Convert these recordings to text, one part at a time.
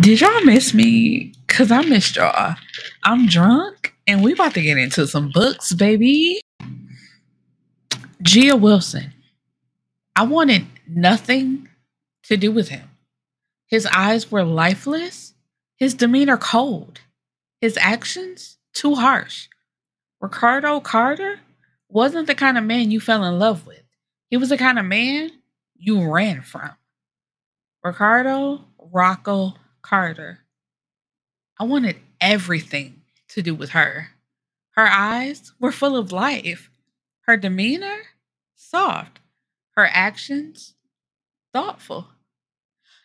Did y'all miss me? Cause I missed y'all. I'm drunk and we about to get into some books, baby. Gia Wilson. I wanted nothing to do with him. His eyes were lifeless, his demeanor cold, his actions too harsh. Ricardo Carter wasn't the kind of man you fell in love with. He was the kind of man you ran from. Ricardo Rocco Carter. I wanted everything to do with her. Her eyes were full of life, her demeanor soft, her actions thoughtful.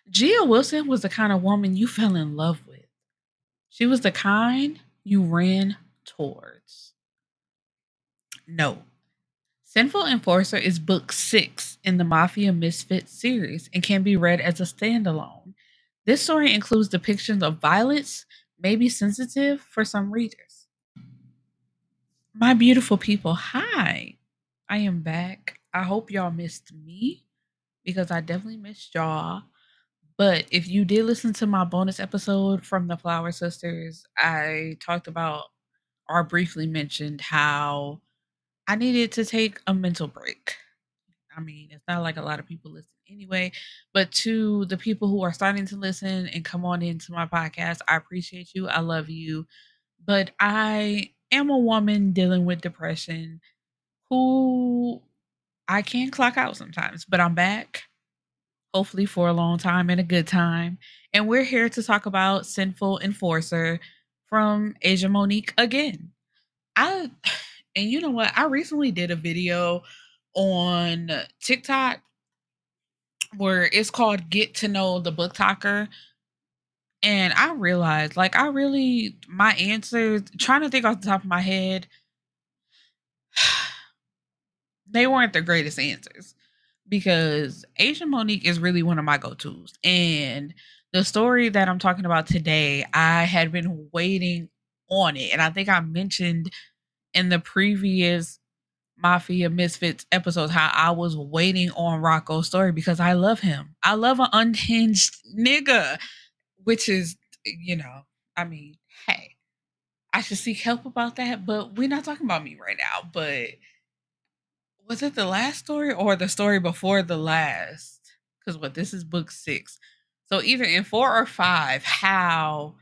Gia Wilson was the kind of woman you fell in love with. She was the kind you ran towards. No. Sinful Enforcer is book six in the Mafia Misfits series and can be read as a standalone. This story includes depictions of violence, may be sensitive for some readers. My beautiful people, hi. I am back. I hope y'all missed me because I definitely missed y'all. But if you did listen to my bonus episode from the Flower Sisters, I talked about or briefly mentioned how I needed to take a mental break. I mean, it's not like a lot of people listen anyway, but to the people who are starting to listen and come on into my podcast, I appreciate you. I love you. But I am a woman dealing with depression who I can clock out sometimes, but I'm back, hopefully for a long time and a good time. And we're here to talk about Sinful Enforcer from Asia Monique again. I and you know what? I recently did a video on TikTok where it's called Get to Know the Book Talker. And I realized, like, I really, my answers, trying to think off the top of my head, they weren't the greatest answers because Asia Monique is really one of my go tos. And the story that I'm talking about today, I had been waiting on it. And I think I mentioned in the previous Mafia Misfits episodes how I was waiting on Rocco's story because I love him. I love an unhinged nigga, which is, you know, I mean, hey, I should seek help about that, but we're not talking about me right now. But was it the last story or the story before the last? Because what this is book six. So either in four or five, how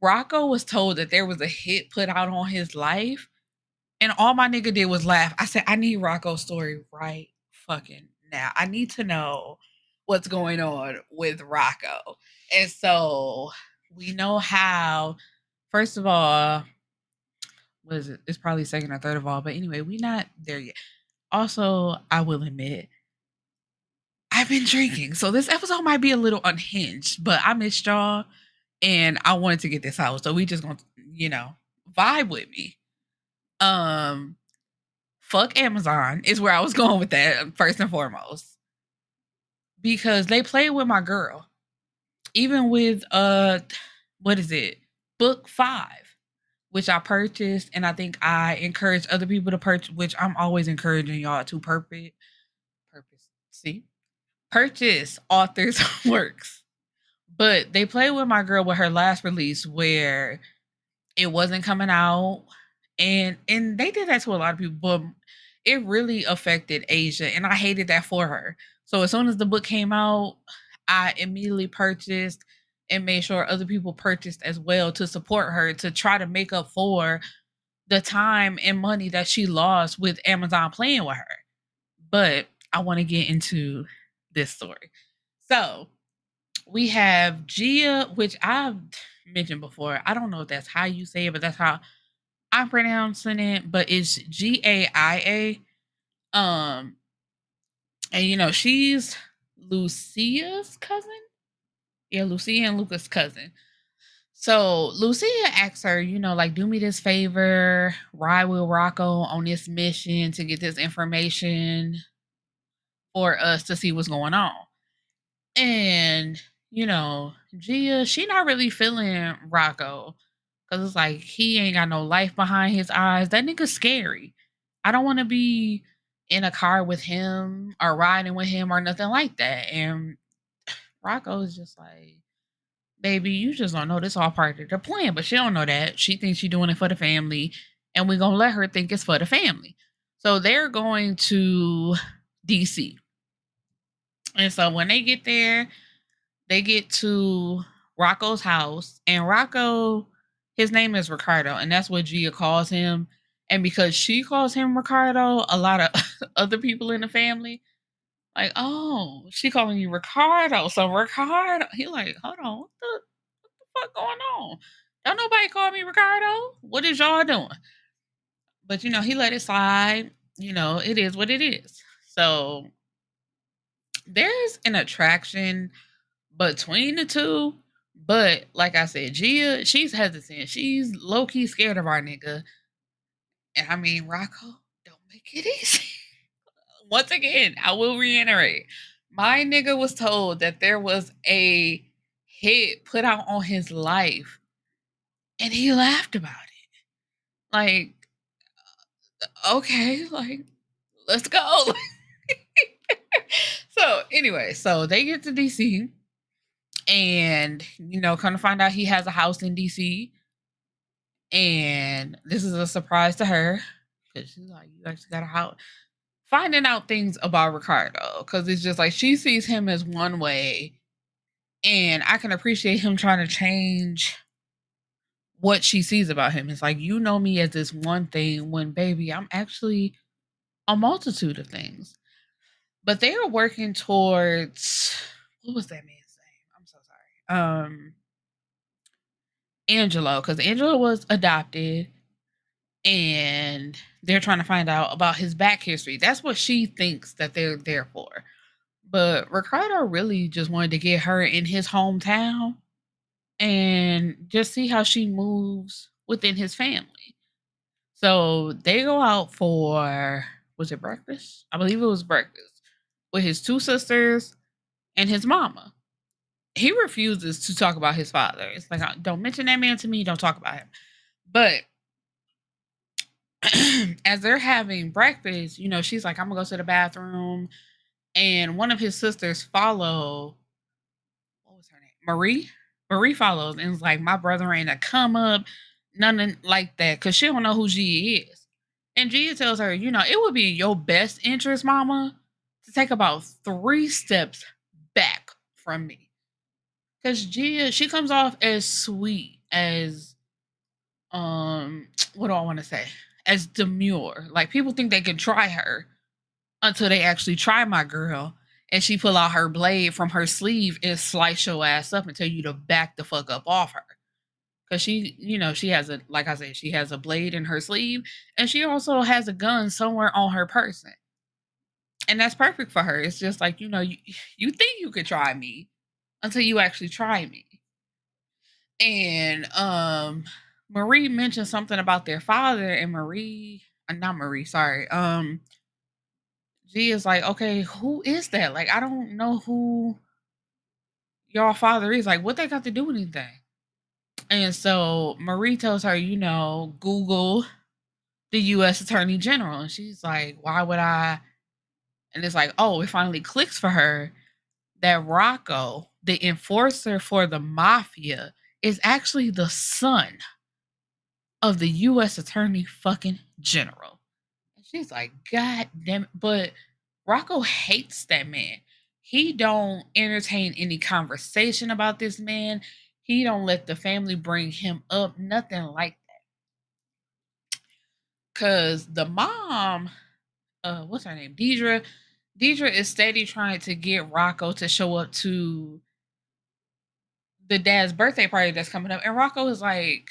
Rocco was told that there was a hit put out on his life, and all my nigga did was laugh. I said, I need Rocco's story right fucking now. I need to know what's going on with Rocco. And so we know how, first of all, what is it? It's probably second or third of all, but anyway, we not there yet. Also, I will admit, I've been drinking, so this episode might be a little unhinged, but I missed y'all and I wanted to get this out. So we just gonna, you know, vibe with me. Um fuck Amazon is where I was going with that first and foremost. Because they play with my girl. Even with uh what is it? Book 5 which I purchased, and I think I encourage other people to purchase, which I'm always encouraging y'all to purpose, purpose, see, purchase authors' works. But they play with my girl with her last release where it wasn't coming out, and and they did that to a lot of people, but it really affected Asia, and I hated that for her. So as soon as the book came out, I immediately purchased and made sure other people purchased as well to support her to try to make up for the time and money that she lost with Amazon playing with her. But I want to get into this story. So we have Gia, which I've mentioned before. I don't know if that's how you say it, but that's how I'm pronouncing it. But it's G A I A. Um, and you know, she's Lucia's cousin yeah, Lucia and Luca's cousin. So Lucia asks her, you know, like, do me this favor, ride with Rocco on this mission to get this information for us to see what's going on. And, you know, Gia, she not really feeling Rocco. Cause it's like he ain't got no life behind his eyes. That nigga's scary. I don't want to be in a car with him or riding with him or nothing like that. And Rocco is just like, baby, you just don't know this all part of the plan. But she don't know that. She thinks she's doing it for the family, and we're gonna let her think it's for the family. So they're going to DC. And so when they get there, they get to Rocco's house, and Rocco, his name is Ricardo, and that's what Gia calls him. And because she calls him Ricardo, a lot of other people in the family, like, oh, she calling you Ricardo. So Ricardo, he like, hold on, what the, what the fuck going on? Don't nobody call me Ricardo. What is y'all doing? But you know, he let it slide. You know, it is what it is. So there's an attraction between the two. But like I said, Gia, she's hesitant. She's low key scared of our nigga. And I mean, Rocco, don't make it easy. Once again, I will reiterate my nigga was told that there was a hit put out on his life and he laughed about it. Like, uh, okay, like, let's go. so, anyway, so they get to DC and, you know, kind of find out he has a house in DC and this is a surprise to her because she's like, You actually got a house. Finding out things about Ricardo because it's just like she sees him as one way, and I can appreciate him trying to change what she sees about him. It's like, you know me as this one thing when, baby, I'm actually a multitude of things. But they are working towards what was that man's name? I'm so sorry. Um, Angelo because Angelo was adopted and they're trying to find out about his back history. That's what she thinks that they're there for. But Ricardo really just wanted to get her in his hometown and just see how she moves within his family. So they go out for was it breakfast? I believe it was breakfast with his two sisters and his mama he refuses to talk about his father. It's like, uh, don't mention that man to me. Don't talk about him. But as they're having breakfast, you know, she's like, I'm gonna go to the bathroom, and one of his sisters follow. What was her name? Marie. Marie follows and is like, my brother ain't a come up, nothing like that, cause she don't know who Gia is. And Gia tells her, you know, it would be your best interest, Mama, to take about three steps back from me because Gia, she comes off as sweet as um what do I want to say? As demure. Like people think they can try her until they actually try my girl. And she pull out her blade from her sleeve and slice your ass up and tell you to back the fuck up off her. Cause she, you know, she has a like I said, she has a blade in her sleeve and she also has a gun somewhere on her person. And that's perfect for her. It's just like, you know, you, you think you could try me, until you actually try me. And um Marie mentioned something about their father, and Marie, uh, not Marie, sorry. Um G is like, okay, who is that? Like, I don't know who your father is. Like, what they got to do with anything? And so Marie tells her, you know, Google the US Attorney General. And she's like, why would I? And it's like, oh, it finally clicks for her that Rocco the enforcer for the mafia is actually the son of the U.S. Attorney fucking General. And she's like, God damn it. But Rocco hates that man. He don't entertain any conversation about this man. He don't let the family bring him up. Nothing like that. Cause the mom, uh, what's her name? Deidre. Deidre is steady trying to get Rocco to show up to the dad's birthday party that's coming up, and Rocco is like,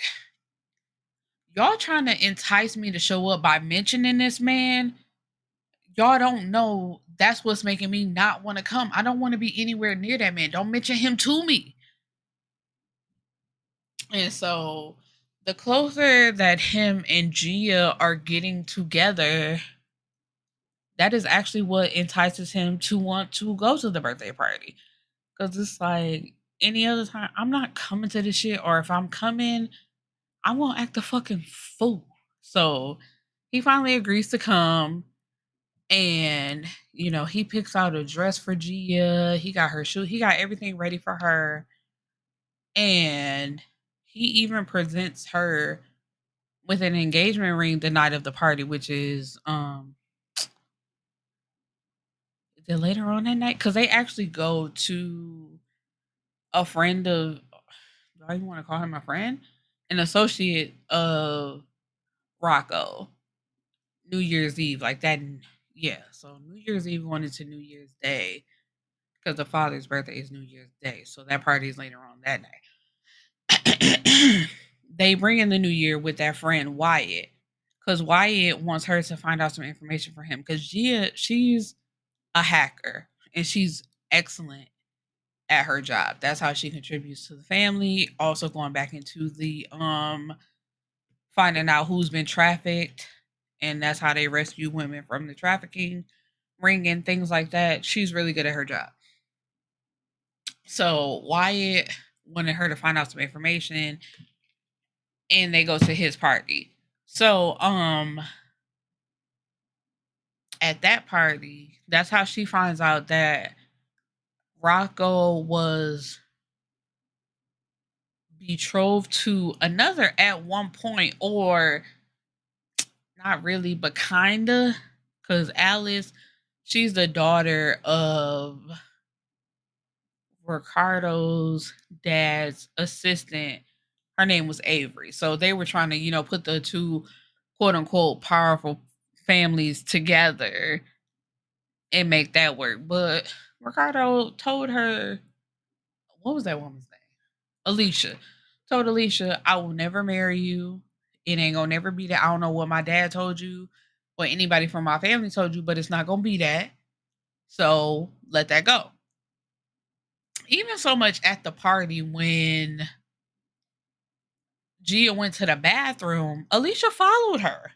Y'all trying to entice me to show up by mentioning this man. Y'all don't know that's what's making me not want to come. I don't want to be anywhere near that man. Don't mention him to me. And so the closer that him and Gia are getting together, that is actually what entices him to want to go to the birthday party. Because it's like, any other time, I'm not coming to this shit. Or if I'm coming, I won't act a fucking fool. So he finally agrees to come. And, you know, he picks out a dress for Gia. He got her shoe. He got everything ready for her. And he even presents her with an engagement ring the night of the party, which is um is later on that night? Because they actually go to a friend of do I even want to call him a friend? An associate of Rocco. New Year's Eve, like that yeah. So New Year's Eve went into New Year's Day because the father's birthday is New Year's Day. So that party is later on that night. they bring in the new year with that friend Wyatt because Wyatt wants her to find out some information for him because Gia she's a hacker and she's excellent at her job. That's how she contributes to the family. Also going back into the um finding out who's been trafficked and that's how they rescue women from the trafficking ring and things like that. She's really good at her job. So Wyatt wanted her to find out some information and they go to his party. So, um, at that party, that's how she finds out that Rocco was betrothed to another at one point, or not really, but kinda, because Alice, she's the daughter of Ricardo's dad's assistant her name was Avery. So they were trying to, you know, put the two quote unquote powerful families together and make that work. But Ricardo told her, what was that woman's name? Alicia. Told Alicia, I will never marry you. It ain't gonna never be that. I don't know what my dad told you, or anybody from my family told you, but it's not gonna be that. So let that go. Even so much at the party when Gia went to the bathroom, Alicia followed her.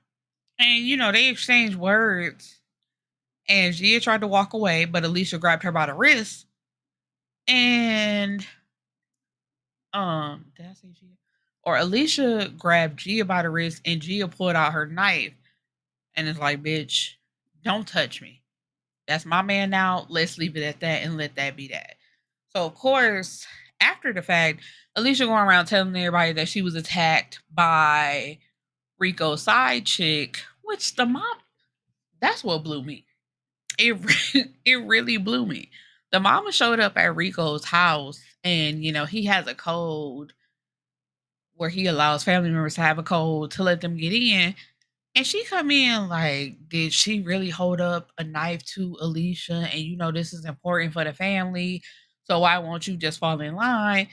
And, you know, they exchanged words. And Gia tried to walk away, but Alicia grabbed her by the wrist. And, um, did I say Gia? Or Alicia grabbed Gia by the wrist and Gia pulled out her knife and it's like, bitch, don't touch me. That's my man now. Let's leave it at that and let that be that. So, of course, after the fact, Alicia going around telling everybody that she was attacked by Rico's side chick, which the mom, that's what blew me. It, it really blew me. The mama showed up at Rico's house and, you know, he has a code where he allows family members to have a code to let them get in. And she come in like, did she really hold up a knife to Alicia? And you know, this is important for the family. So why won't you just fall in line?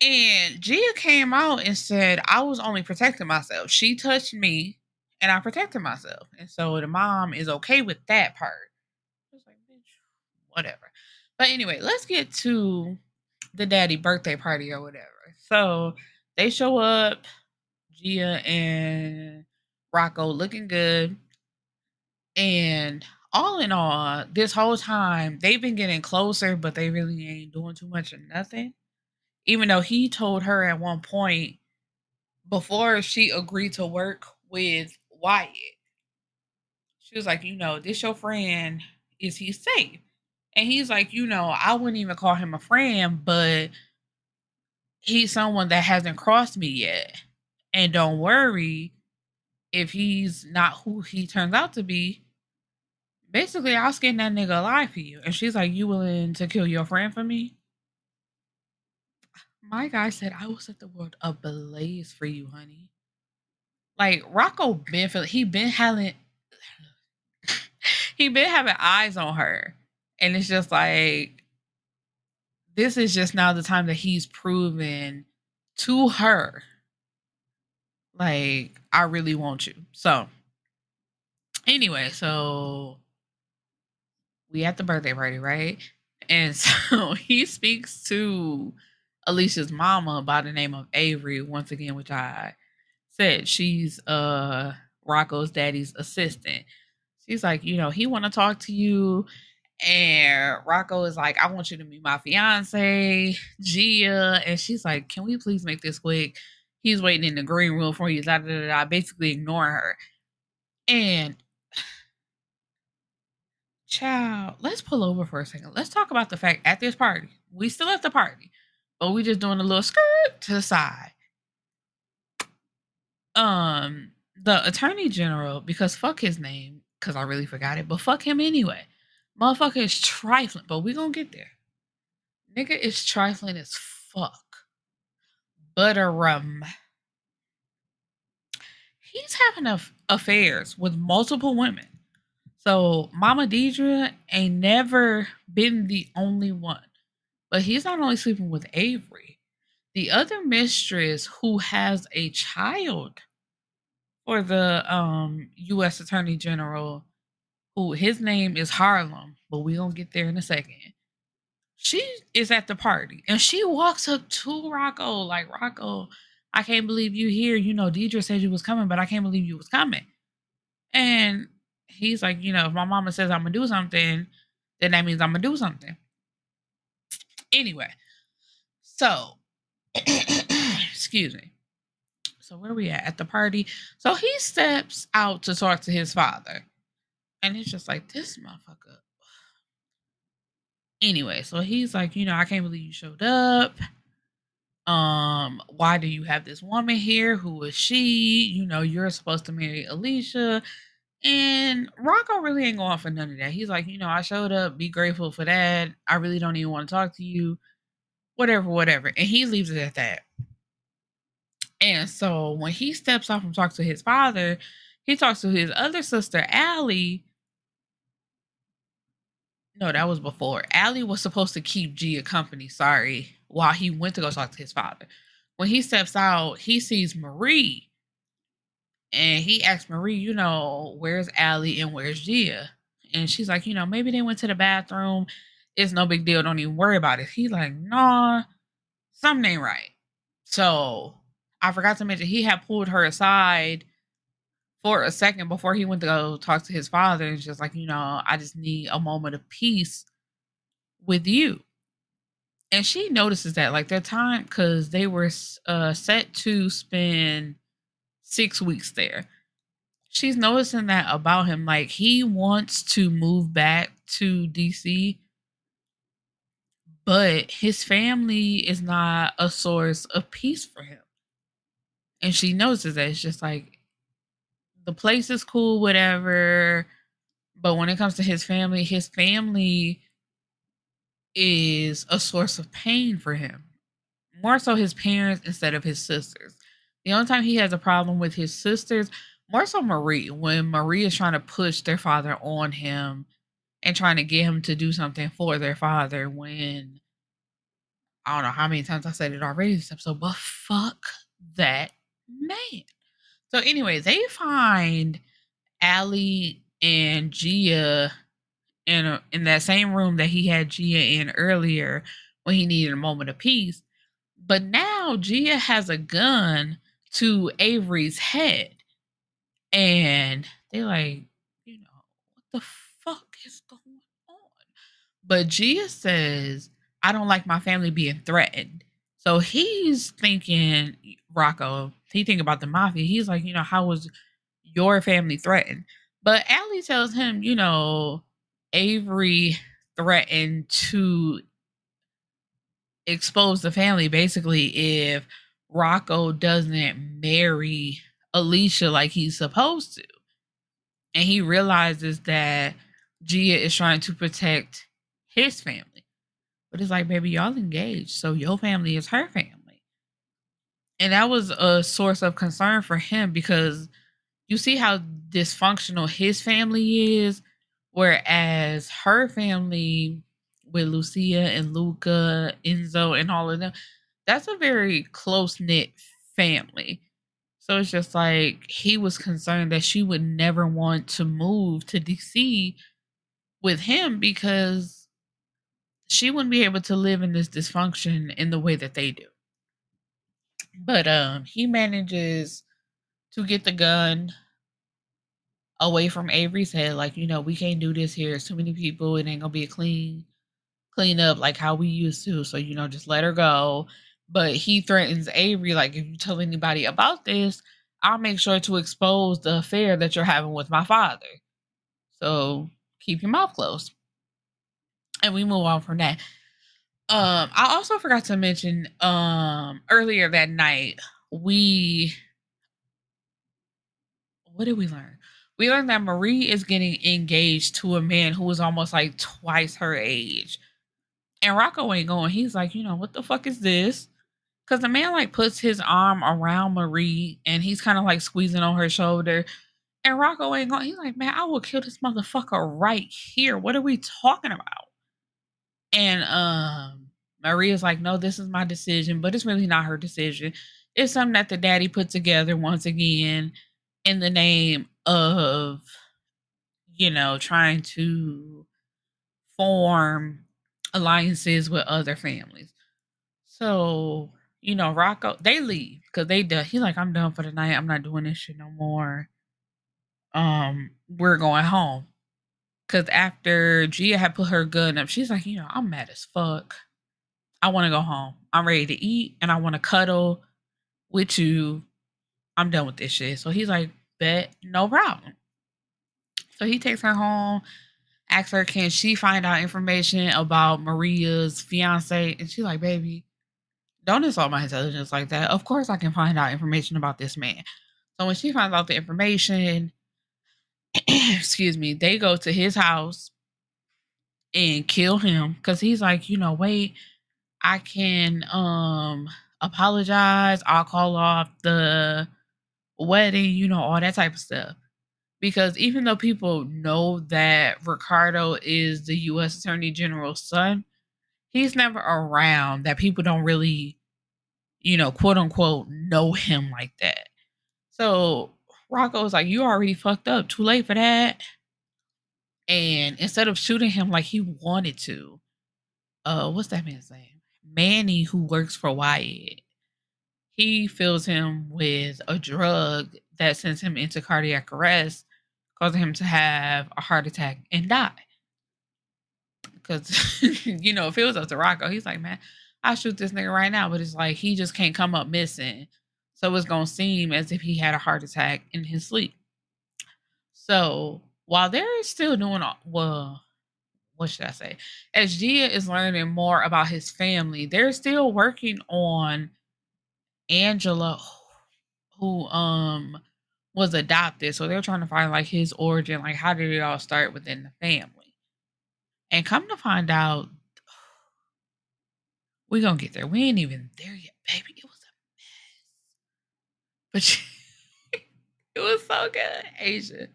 And Gia came out and said, I was only protecting myself. She touched me and I protected myself. And so the mom is okay with that part. I was like, bitch, whatever. But anyway, let's get to the daddy birthday party or whatever. So they show up, Gia and Rocco looking good. And all in all, this whole time they've been getting closer, but they really ain't doing too much of nothing. Even though he told her at one point before she agreed to work with Wyatt, she was like, you know, this your friend, is he safe? And he's like, you know, I wouldn't even call him a friend, but he's someone that hasn't crossed me yet. And don't worry if he's not who he turns out to be, basically I'll skin that nigga alive for you. And she's like, You willing to kill your friend for me? My guy said, I will set the world ablaze for you, honey. Like Rocco been he been having he been having eyes on her. And it's just like this is just now the time that he's proven to her like I really want you. So anyway, so we at the birthday party, right? And so he speaks to Alicia's mama by the name of Avery once again, which I said she's uh Rocco's daddy's assistant. She's like, you know, he want to talk to you. And Rocco is like, I want you to meet my fiance, Gia. And she's like, Can we please make this quick? He's waiting in the green room for you, da da da, da basically ignoring her. And Child, let's pull over for a second. Let's talk about the fact at this party, we still at the party. But we just doing a little skirt to the side. Um, the attorney general, because fuck his name, because I really forgot it, but fuck him anyway. Motherfucker is trifling, but we gonna get there. Nigga is trifling as fuck. Butterum. He's having affairs with multiple women. So Mama Deidre ain't never been the only one. But he's not only sleeping with Avery. The other mistress who has a child for the um US Attorney General, who his name is Harlem, but we gonna get there in a second. She is at the party and she walks up to Rocco like Rocco, I can't believe you here. You know, Deidre said you was coming, but I can't believe you was coming. And he's like, you know, if my mama says I'm gonna do something, then that means I'm gonna do something. Anyway, so excuse me. So where we at? At the party. So he steps out to talk to his father. And it's just like, this motherfucker. Anyway, so he's like, you know, I can't believe you showed up. Um, why do you have this woman here? Who is she? You know, you're supposed to marry Alicia. And Rocco really ain't going for none of that. He's like, you know, I showed up, be grateful for that. I really don't even want to talk to you. Whatever, whatever. And he leaves it at that. And so when he steps off and talks to his father, he talks to his other sister, Allie. No, that was before. Allie was supposed to keep Gia company, sorry, while he went to go talk to his father. When he steps out, he sees Marie. And he asks Marie, you know, where's Allie and where's Gia? And she's like, you know, maybe they went to the bathroom. It's no big deal. Don't even worry about it. He's like, nah, something ain't right. So I forgot to mention he had pulled her aside for a second before he went to go talk to his father and just like, you know, I just need a moment of peace with you. And she notices that like their time because they were uh, set to spend six weeks there. She's noticing that about him. Like he wants to move back to DC, but his family is not a source of peace for him and she notices that it's just like the place is cool, whatever. But when it comes to his family, his family is a source of pain for him. More so his parents instead of his sisters. The only time he has a problem with his sisters, more so Marie, when Marie is trying to push their father on him and trying to get him to do something for their father when I don't know how many times I said it already this episode, but fuck that man. So anyway, they find Allie and Gia in a, in that same room that he had Gia in earlier when he needed a moment of peace. But now Gia has a gun to Avery's head. And they like, you know, what the fuck is going on? But Gia says, I don't like my family being threatened. So he's thinking, Rocco, he think about the mafia. He's like, you know, how was your family threatened? But Allie tells him, you know, Avery threatened to expose the family basically if Rocco doesn't marry Alicia like he's supposed to. And he realizes that Gia is trying to protect his family. But it's like, baby, y'all engaged. So your family is her family and that was a source of concern for him because you see how dysfunctional his family is whereas her family with lucia and luca enzo and all of them that's a very close-knit family so it's just like he was concerned that she would never want to move to dc with him because she wouldn't be able to live in this dysfunction in the way that they do but um he manages to get the gun away from Avery's head. Like, you know, we can't do this here. Too many people. It ain't gonna be a clean clean up like how we used to. So, you know, just let her go. But he threatens Avery, like, if you tell anybody about this, I'll make sure to expose the affair that you're having with my father. So keep your mouth closed. And we move on from that. Um, I also forgot to mention um earlier that night we what did we learn? We learned that Marie is getting engaged to a man who is almost like twice her age. And Rocco ain't going. He's like, you know, what the fuck is this? Because the man like puts his arm around Marie and he's kind of like squeezing on her shoulder. And Rocco ain't going. He's like, man, I will kill this motherfucker right here. What are we talking about? And um Maria's like, no, this is my decision, but it's really not her decision. It's something that the daddy put together once again in the name of, you know, trying to form alliances with other families. So, you know, Rocco, they leave because they done. He's like, I'm done for the night. I'm not doing this shit no more. Um, we're going home. Cause after Gia had put her gun up, she's like, you know, I'm mad as fuck. I want to go home. I'm ready to eat and I want to cuddle with you. I'm done with this shit. So he's like, bet, no problem. So he takes her home, asks her, can she find out information about Maria's fiance? And she's like, baby, don't insult my intelligence like that. Of course I can find out information about this man. So when she finds out the information, excuse me, they go to his house and kill him because he's like, you know, wait, I can um apologize. I'll call off the wedding, you know, all that type of stuff. Because even though people know that Ricardo is the US Attorney General's son, he's never around that people don't really, you know, quote unquote, know him like that. So Rocco's like, You already fucked up. Too late for that. And instead of shooting him like he wanted to, uh, what's that man's name? Manny, who works for Wyatt, he fills him with a drug that sends him into cardiac arrest, causing him to have a heart attack and die. Because, you know, if it was up to Rocco, he's like, man, I'll shoot this nigga right now. But it's like, he just can't come up missing. So it's going to seem as if he had a heart attack in his sleep. So while they're still doing, well, what should I say? As Gia is learning more about his family, they're still working on Angelo, who um was adopted. So they're trying to find like his origin, like how did it all start within the family? And come to find out, we're gonna get there. We ain't even there yet, baby. It was but it was so good, Asia.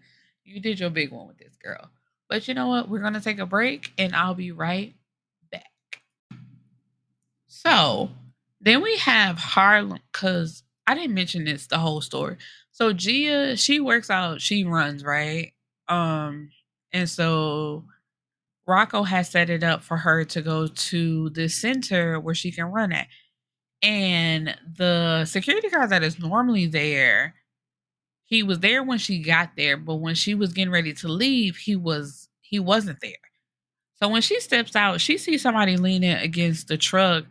You did your big one with this girl. But you know what? We're gonna take a break, and I'll be right back. So then we have Harlem, because I didn't mention this the whole story. So Gia, she works out, she runs, right? Um, and so Rocco has set it up for her to go to the center where she can run at. And the security guard that is normally there, he was there when she got there, but when she was getting ready to leave, he was he wasn't there. So when she steps out, she sees somebody leaning against the truck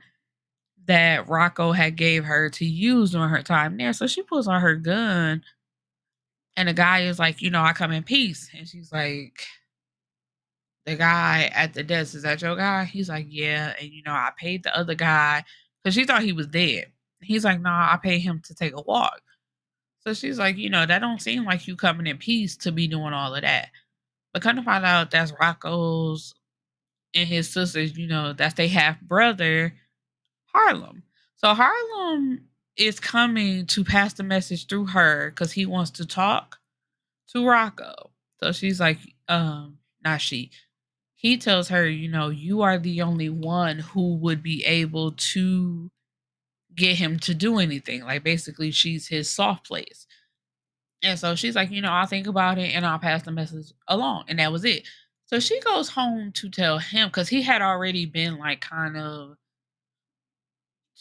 that Rocco had gave her to use during her time there. So she pulls on her gun and the guy is like, you know, I come in peace. And she's like, the guy at the desk, is that your guy? He's like, yeah. And, you know, I paid the other guy because she thought he was dead. He's like, nah, I paid him to take a walk. So she's like, you know, that don't seem like you coming in peace to be doing all of that. But kind of find out that's Rocco's and his sisters, you know, that's they half brother Harlem. So Harlem is coming to pass the message through her because he wants to talk to Rocco. So she's like, um, not she. He tells her, you know, you are the only one who would be able to get him to do anything. Like basically she's his soft place. And so she's like, you know, I'll think about it and I'll pass the message along. And that was it. So she goes home to tell him because he had already been like kind of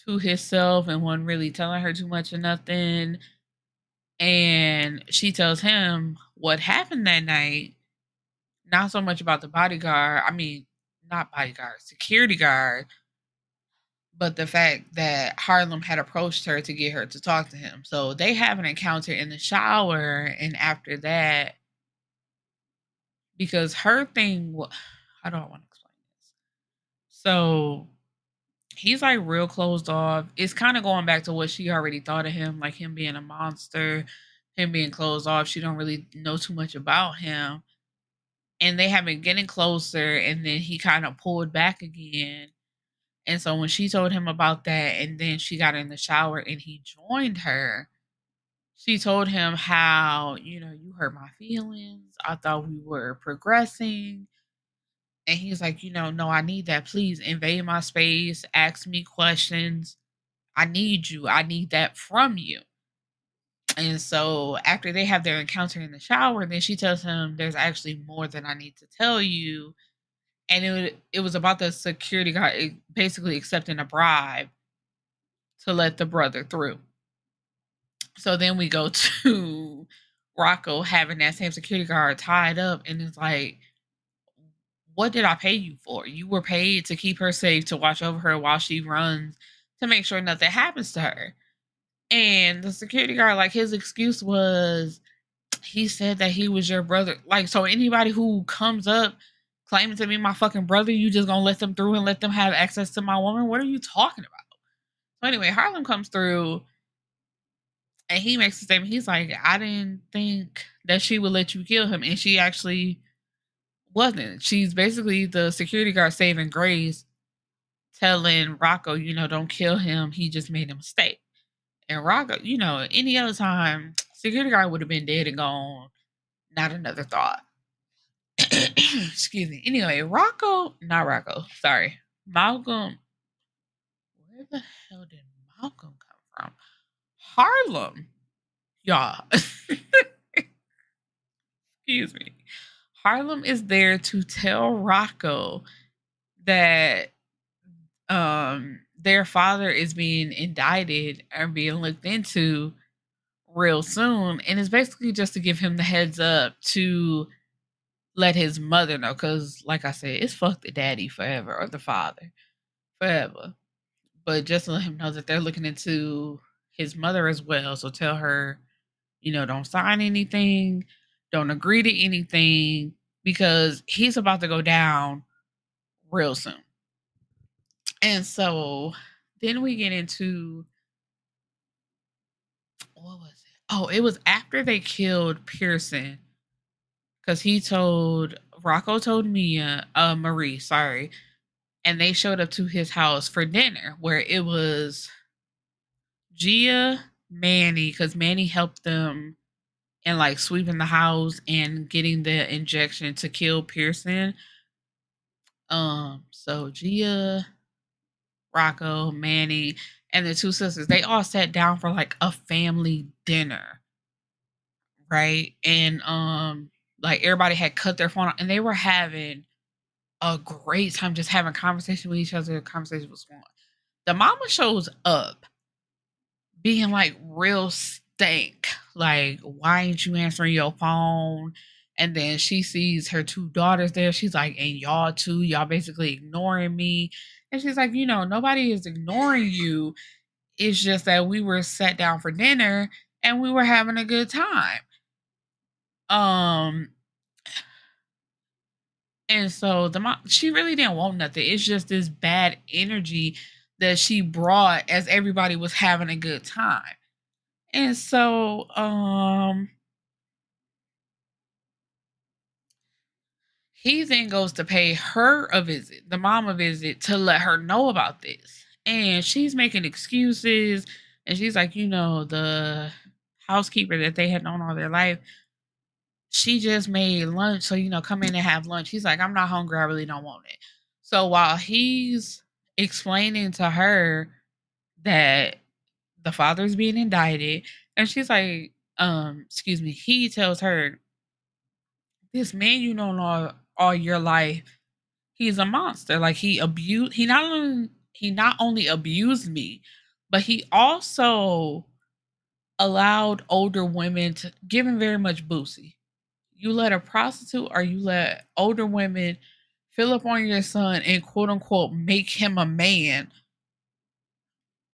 to himself and wasn't really telling her too much or nothing. And she tells him what happened that night. Not so much about the bodyguard. I mean, not bodyguard, security guard, but the fact that Harlem had approached her to get her to talk to him. So they have an encounter in the shower, and after that, because her thing, how do I want to explain this? So he's like real closed off. It's kind of going back to what she already thought of him, like him being a monster, him being closed off. She don't really know too much about him. And they have been getting closer, and then he kind of pulled back again. And so when she told him about that, and then she got in the shower and he joined her, she told him how, you know, you hurt my feelings. I thought we were progressing. And he's like, you know, no, I need that. Please invade my space, ask me questions. I need you. I need that from you. And so after they have their encounter in the shower, then she tells him there's actually more than I need to tell you. And it, it was about the security guard eh, basically accepting a bribe to let the brother through. So then we go to Rocco having that same security guard tied up, and it's like, what did I pay you for? You were paid to keep her safe, to watch over her while she runs, to make sure nothing happens to her. And the security guard, like his excuse was, he said that he was your brother. Like, so anybody who comes up claiming to be my fucking brother, you just gonna let them through and let them have access to my woman? What are you talking about? So anyway, Harlem comes through and he makes a statement. He's like, I didn't think that she would let you kill him. And she actually wasn't. She's basically the security guard saving grace, telling Rocco, you know, don't kill him. He just made a mistake. And Rocco, you know, any other time, security guard would have been dead and gone. Not another thought. Excuse me. Anyway, Rocco, not Rocco, sorry. Malcolm. Where the hell did Malcolm come from? Harlem, y'all. Excuse me. Harlem is there to tell Rocco that um their father is being indicted or being looked into real soon and it's basically just to give him the heads up to let his mother know because like i said it's fuck the daddy forever or the father forever but just let him know that they're looking into his mother as well. So tell her, you know, don't sign anything, don't agree to anything because he's about to go down real soon. And so then we get into what was it? Oh, it was after they killed Pearson because he told Rocco told Mia, uh, Marie, sorry, and they showed up to his house for dinner where it was Gia, Manny, because Manny helped them in like sweeping the house and getting the injection to kill Pearson. Um, so Gia, Rocco, Manny, and the two sisters, they all sat down for like a family dinner. Right. And um, like everybody had cut their phone off and they were having a great time just having conversation with each other. The conversation was fun. The mama shows up being like real stank. Like, why ain't you answering your phone? And then she sees her two daughters there. She's like, and y'all too, y'all basically ignoring me. And she's like, you know, nobody is ignoring you. It's just that we were sat down for dinner and we were having a good time. Um, and so the mom, she really didn't want nothing. It's just this bad energy that she brought as everybody was having a good time. And so um he then goes to pay her a visit, the mom a visit to let her know about this. And she's making excuses and she's like, you know, the housekeeper that they had known all their life, she just made lunch. So, you know, come in and have lunch. He's like, I'm not hungry. I really don't want it. So while he's explaining to her that the father's being indicted and she's like um excuse me he tells her this man you know all your life he's a monster like he abused he not only he not only abused me but he also allowed older women to give him very much boosie you let a prostitute or you let older women fill up on your son and quote unquote make him a man.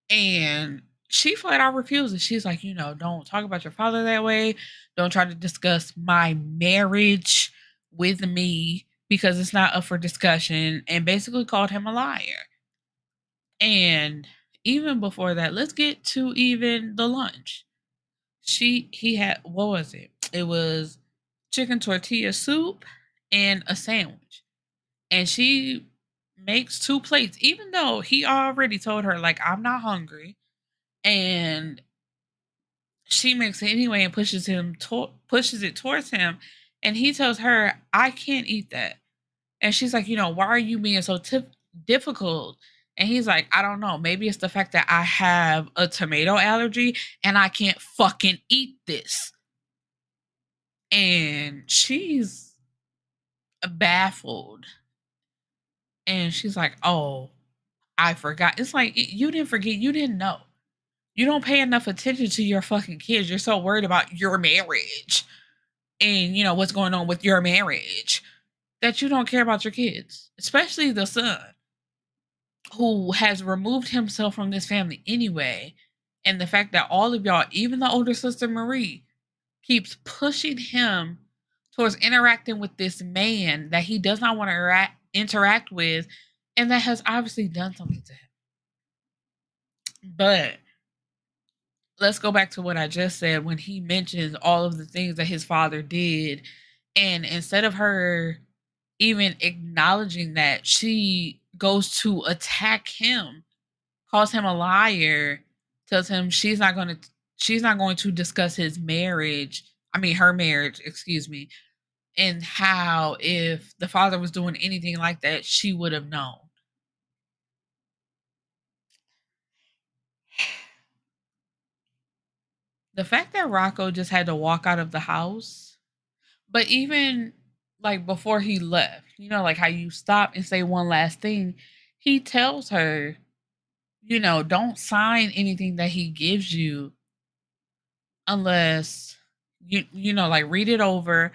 And she flat out refuses. She's like, you know, don't talk about your father that way. Don't try to discuss my marriage with me because it's not up for discussion. And basically called him a liar. And even before that, let's get to even the lunch. She he had what was it? It was chicken tortilla soup and a sandwich. And she makes two plates, even though he already told her, like, I'm not hungry. And she makes it anyway and pushes him to- pushes it towards him. And he tells her, I can't eat that. And she's like, you know, why are you being so t- difficult? And he's like, I don't know. Maybe it's the fact that I have a tomato allergy and I can't fucking eat this. And she's baffled. And she's like, oh, I forgot. It's like, you didn't forget. You didn't know. You don't pay enough attention to your fucking kids. You're so worried about your marriage and, you know, what's going on with your marriage that you don't care about your kids, especially the son who has removed himself from this family anyway. And the fact that all of y'all, even the older sister Marie, keeps pushing him towards interacting with this man that he does not want to interact, with and that has obviously done something to him. But let's go back to what I just said when he mentions all of the things that his father did. And instead of her even acknowledging that, she goes to attack him, calls him a liar, tells him she's not going to she's not going to discuss his marriage. I mean her marriage, excuse me, and how if the father was doing anything like that, she would have known. The fact that Rocco just had to walk out of the house, but even like before he left, you know, like how you stop and say one last thing, he tells her, you know, don't sign anything that he gives you unless you you know like read it over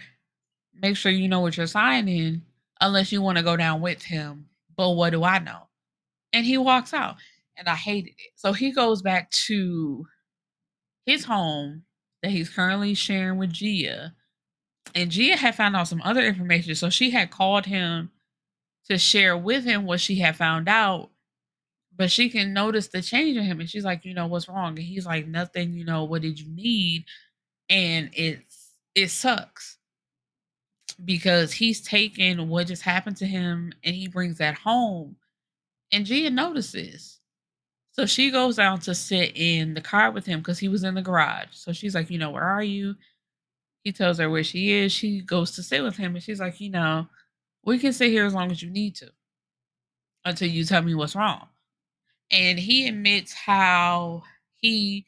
make sure you know what you're signing unless you want to go down with him. But what do I know? And he walks out. And I hated it. So he goes back to his home that he's currently sharing with Gia. And Gia had found out some other information. So she had called him to share with him what she had found out. But she can notice the change in him. And she's like, you know, what's wrong? And he's like, nothing, you know, what did you need? And it's it sucks because he's taken what just happened to him and he brings that home. And Gia notices. So she goes down to sit in the car with him because he was in the garage. So she's like, you know, where are you? He tells her where she is. She goes to sit with him and she's like, you know, we can sit here as long as you need to until you tell me what's wrong. And he admits how he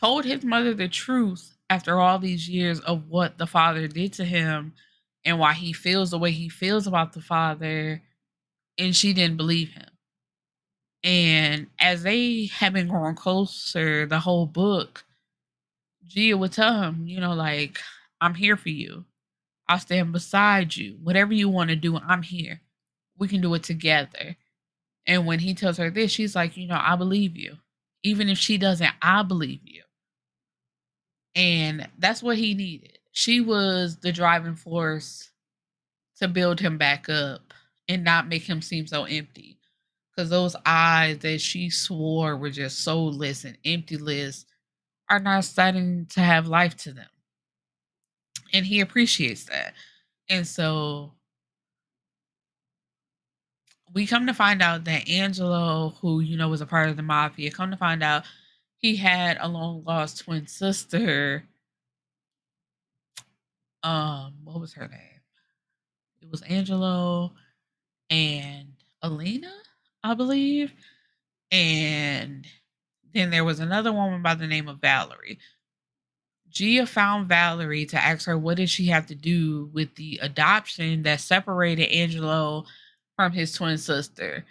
told his mother the truth after all these years of what the father did to him and why he feels the way he feels about the father and she didn't believe him and as they have been growing closer the whole book gia would tell him you know like i'm here for you. I'll stand beside you. Whatever you want to do i'm here. We can do it together. And when he tells her this she's like you know i believe you. Even if she doesn't i believe you. And that's what he needed. She was the driving force to build him back up and not make him seem so empty. Because those eyes that she swore were just soulless and emptyless are now starting to have life to them. And he appreciates that. And so we come to find out that Angelo, who, you know, was a part of the mafia, come to find out he had a long lost twin sister. Um, what was her name? It was Angelo and Alina, I believe. And then there was another woman by the name of Valerie. Gia found Valerie to ask her what did she have to do with the adoption that separated Angelo from his twin sister.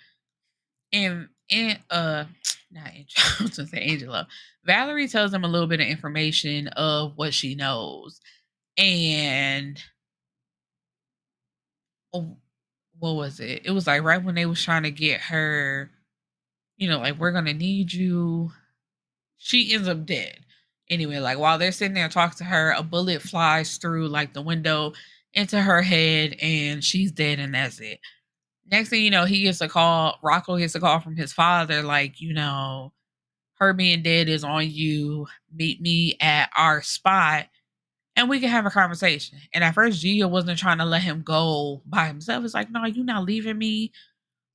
And and uh not was gonna say Angela. Valerie tells them a little bit of information of what she knows. And oh, what was it? It was like right when they was trying to get her, you know, like we're gonna need you. She ends up dead. Anyway, like while they're sitting there talking to her, a bullet flies through like the window into her head and she's dead and that's it. next thing you know, he gets a call. Rocco gets a call from his father, like, you know, her being dead is on you. Meet me at our spot and we can have a conversation. And at first, Gia wasn't trying to let him go by himself. It's like, no, you're not leaving me.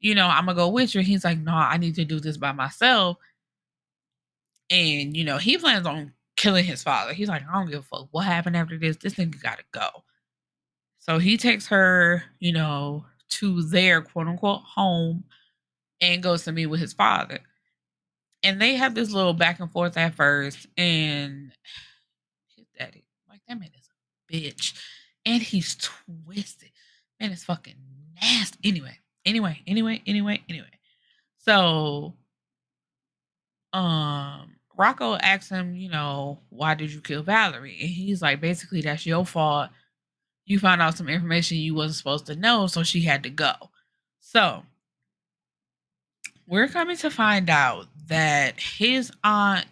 You know, I'm gonna go with you. He's like, no, I need to do this by myself. And you know, he plans on killing his father. He's like, I don't give a fuck what happened after this. This nigga gotta go. So he takes her, you know, to their quote unquote home and goes to meet with his father. And they have this little back and forth at first, and that man is a bitch. And he's twisted. Man, it's fucking nasty. Anyway, anyway, anyway, anyway, anyway. So um Rocco asks him, you know, why did you kill Valerie? And he's like, basically, that's your fault. You found out some information you wasn't supposed to know, so she had to go. So we're coming to find out that his aunt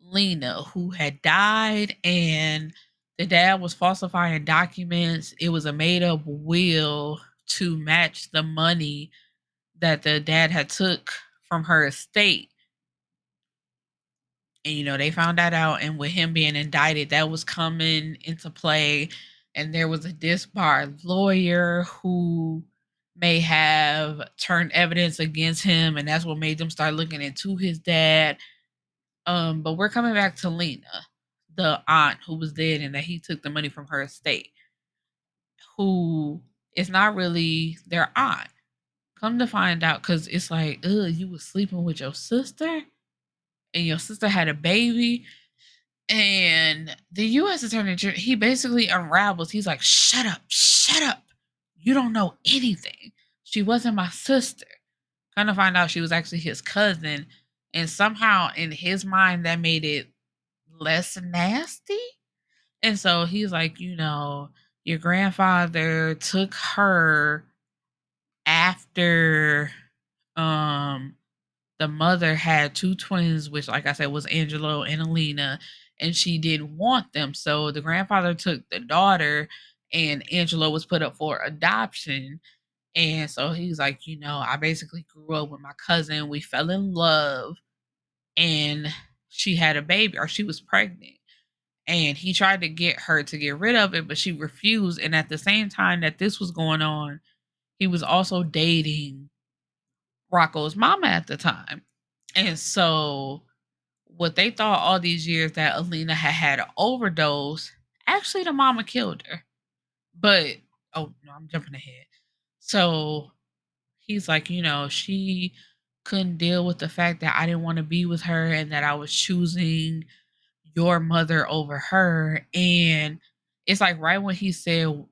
Lena, who had died and the dad was falsifying documents. It was a made up will to match the money that the dad had took from her estate. And you know, they found that out and with him being indicted, that was coming into play and there was a disbarred lawyer who may have turned evidence against him and that's what made them start looking into his dad. Um but we're coming back to Lena the aunt who was dead and that he took the money from her estate, who is not really their aunt. Come to find out, because it's like, ugh, you was sleeping with your sister and your sister had a baby. And the U.S. attorney, he basically unravels. He's like, shut up, shut up. You don't know anything. She wasn't my sister. Kind of find out she was actually his cousin. And somehow in his mind, that made it less nasty. And so he's like, you know, your grandfather took her after um the mother had two twins, which like I said was Angelo and Alina, and she didn't want them. So the grandfather took the daughter and Angelo was put up for adoption. And so he's like, you know, I basically grew up with my cousin. We fell in love. And she had a baby or she was pregnant. And he tried to get her to get rid of it, but she refused. And at the same time that this was going on, he was also dating Rocco's mama at the time. And so, what they thought all these years that Alina had had an overdose, actually, the mama killed her. But, oh, no, I'm jumping ahead. So, he's like, you know, she couldn't deal with the fact that I didn't want to be with her and that I was choosing your mother over her. And it's like right when he said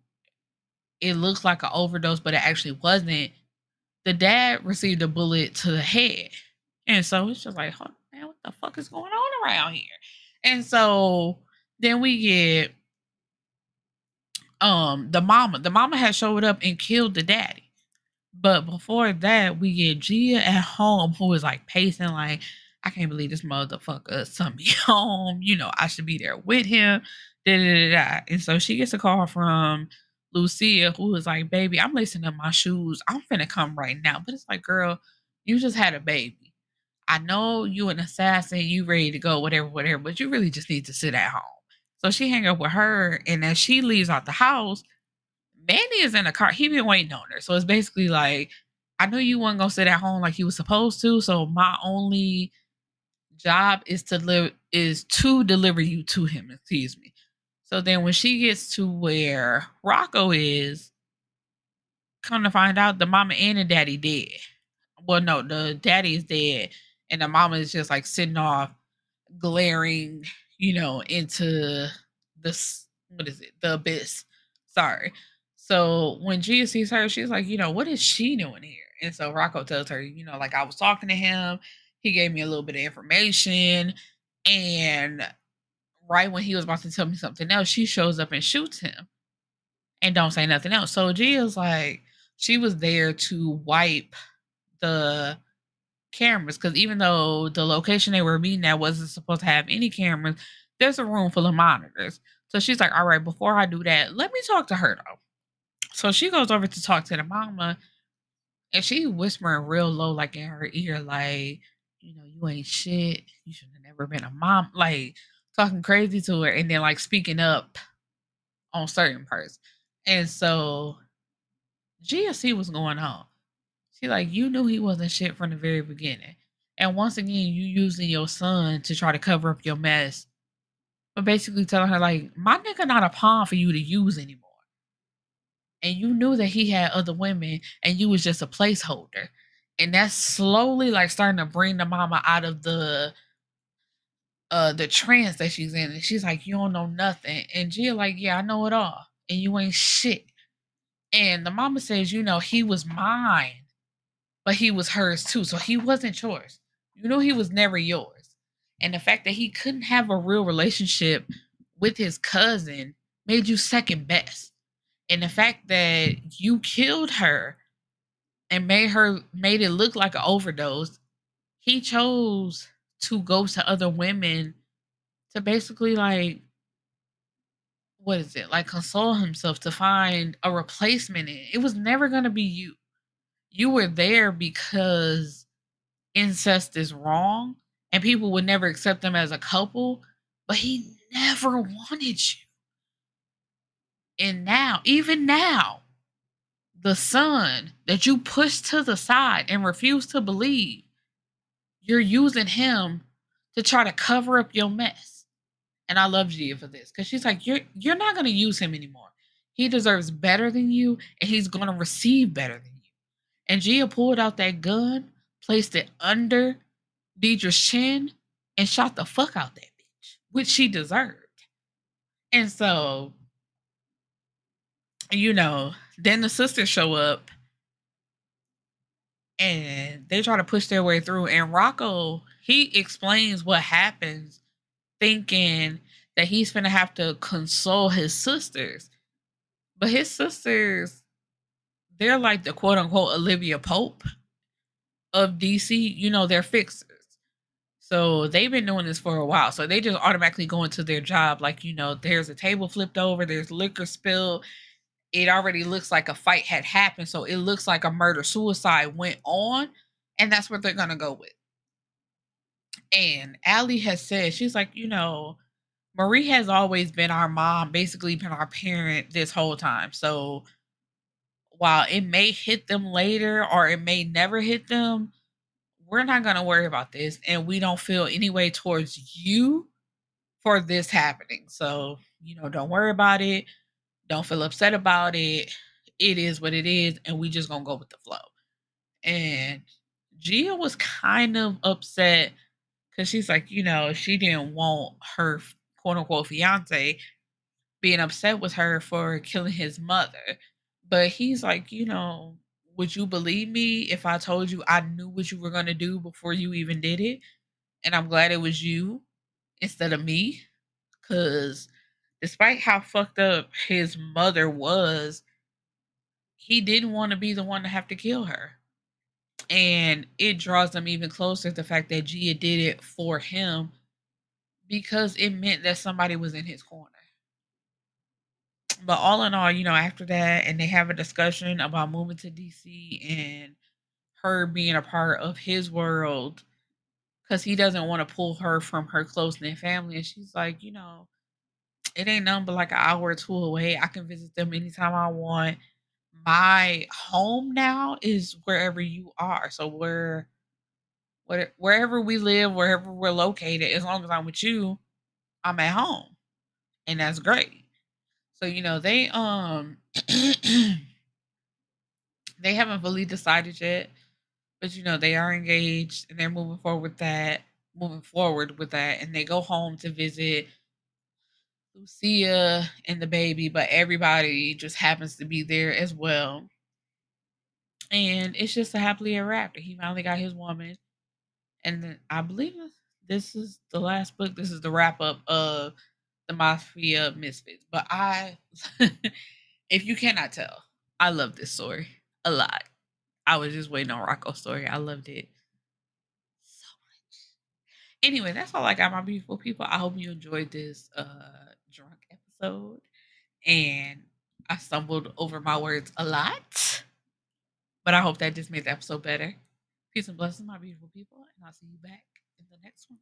it looks like an overdose, but it actually wasn't, the dad received a bullet to the head. And so it's just like, oh, man, what the fuck is going on around here? And so then we get um the mama. The mama had showed up and killed the daddy. But before that, we get Gia at home who is like pacing, like, I can't believe this motherfucker sent me home. You know, I should be there with him. Da, da, da, And so she gets a call from Lucia, who is like, baby, I'm lacing up my shoes. I'm finna come right now. But it's like, girl, you just had a baby. I know you an assassin, you ready to go, whatever, whatever, but you really just need to sit at home. So she hang up with her, and as she leaves out the house, Manny is in a car. He been waiting on her. So it's basically like, I know you weren't gonna sit at home like you was supposed to. So my only job is to live is to deliver you to him. Excuse me. So then when she gets to where Rocco is, come to find out the mama and the daddy dead. Well, no, the daddy is dead, and the mama is just like sitting off, glaring, you know, into this what is it, the abyss. Sorry. So when Gia sees her, she's like, you know, what is she doing here? And so Rocco tells her, you know, like I was talking to him, he gave me a little bit of information, and right when he was about to tell me something else, she shows up and shoots him and don't say nothing else. So Gia's like, she was there to wipe the cameras because even though the location they were meeting at wasn't supposed to have any cameras, there's a room full of monitors. So she's like, all right, before I do that, let me talk to her though. So she goes over to talk to the mama, And she whispering real low, like in her ear, like, you know, you ain't shit. You should have never been a mom. Like talking crazy to her and then like speaking up on certain parts. And so see what's going on. She like, you knew he wasn't shit from the very beginning. And once again, you using your son to try to cover up your mess. But basically telling her, like, my nigga not a pawn for you to use anymore. And you knew that he had other women and you was just a placeholder. And that's slowly like starting to bring the mama out of the uh the trance that she's in. And she's like, You don't know nothing. And Gia like, Yeah, I know it all. And you ain't shit. And the mama says, you know, he was mine, but he was hers too. So he wasn't yours. You know, he was never yours. And the fact that he couldn't have a real relationship with his cousin made you second best. And the fact that you killed her and made her made it look like an overdose, he chose to go to other women to basically like what is it? Like console himself to find a replacement in. It was never going to be you. You were there because incest is wrong and people would never accept them as a couple but he never wanted you and now even now the son that you pushed to the side and refuse to believe you're using him to try to cover up your mess and I love Gia for this because she's like, you're you're not gonna use him anymore. He deserves better than you, and he's gonna receive better than you. And Gia pulled out that gun, placed it under Deidre's chin, and shot the fuck out that bitch, which she deserved. And so, you know, then the sisters show up and they try to push their way through. And Rocco, he explains what happens thinking that he's gonna have to console his sisters. But his sisters, they're like the quote unquote Olivia Pope of DC. You know, they're fixers. So they've been doing this for a while. So they just automatically go into their job. Like, you know, there's a table flipped over, there's liquor spill. It already looks like a fight had happened. So it looks like a murder suicide went on. And that's what they're going to go with. And Allie has said, she's like, you know, Marie has always been our mom, basically been our parent this whole time. So while it may hit them later or it may never hit them, we're not going to worry about this. And we don't feel any way towards you for this happening. So, you know, don't worry about it. Don't feel upset about it. It is what it is. And we just to go with the flow. And Gia was kind of upset because she's like, you know, she didn't want her quote unquote fiance being upset with her for killing his mother. But he's like, you know, would you believe me if I told you I knew what you were going to do before you even did it? And I'm glad it was you instead of me. Because despite how fucked up his mother was, he didn't want to be the one to have to kill her and it draws them even closer to the fact that Gia did it for him because it meant that somebody was in his corner. But all in all, you know, after that, and they have a discussion about moving to DC and her being a part of his world because he doesn't want to pull her from her close knit family. And she's like, you know, it ain't nothing but like an hour or two away. I can visit them anytime I want my home now is wherever you are. So where, where wherever we live, wherever we're located, as long as I'm with you, I'm at home. And that's great. So, you know, they um they haven't fully decided yet, but you know, they are engaged and they're moving forward with that, moving forward with that, and they go home to visit Lucia and the baby, but everybody just happens to be there as well. And it's just a happily ever after. He finally got his woman. And then I believe this is the last book. This is the wrap up of the Mafia Misfits. But I, if you cannot tell, I love this story a lot. I was just waiting on Rocco's story. I loved it so much. Anyway, that's all I got, my beautiful people. I hope you enjoyed this uh episode and I stumbled over my words a lot. But I hope that just made the episode better. Peace and blessings, my beautiful people, and I'll see you back in the next one.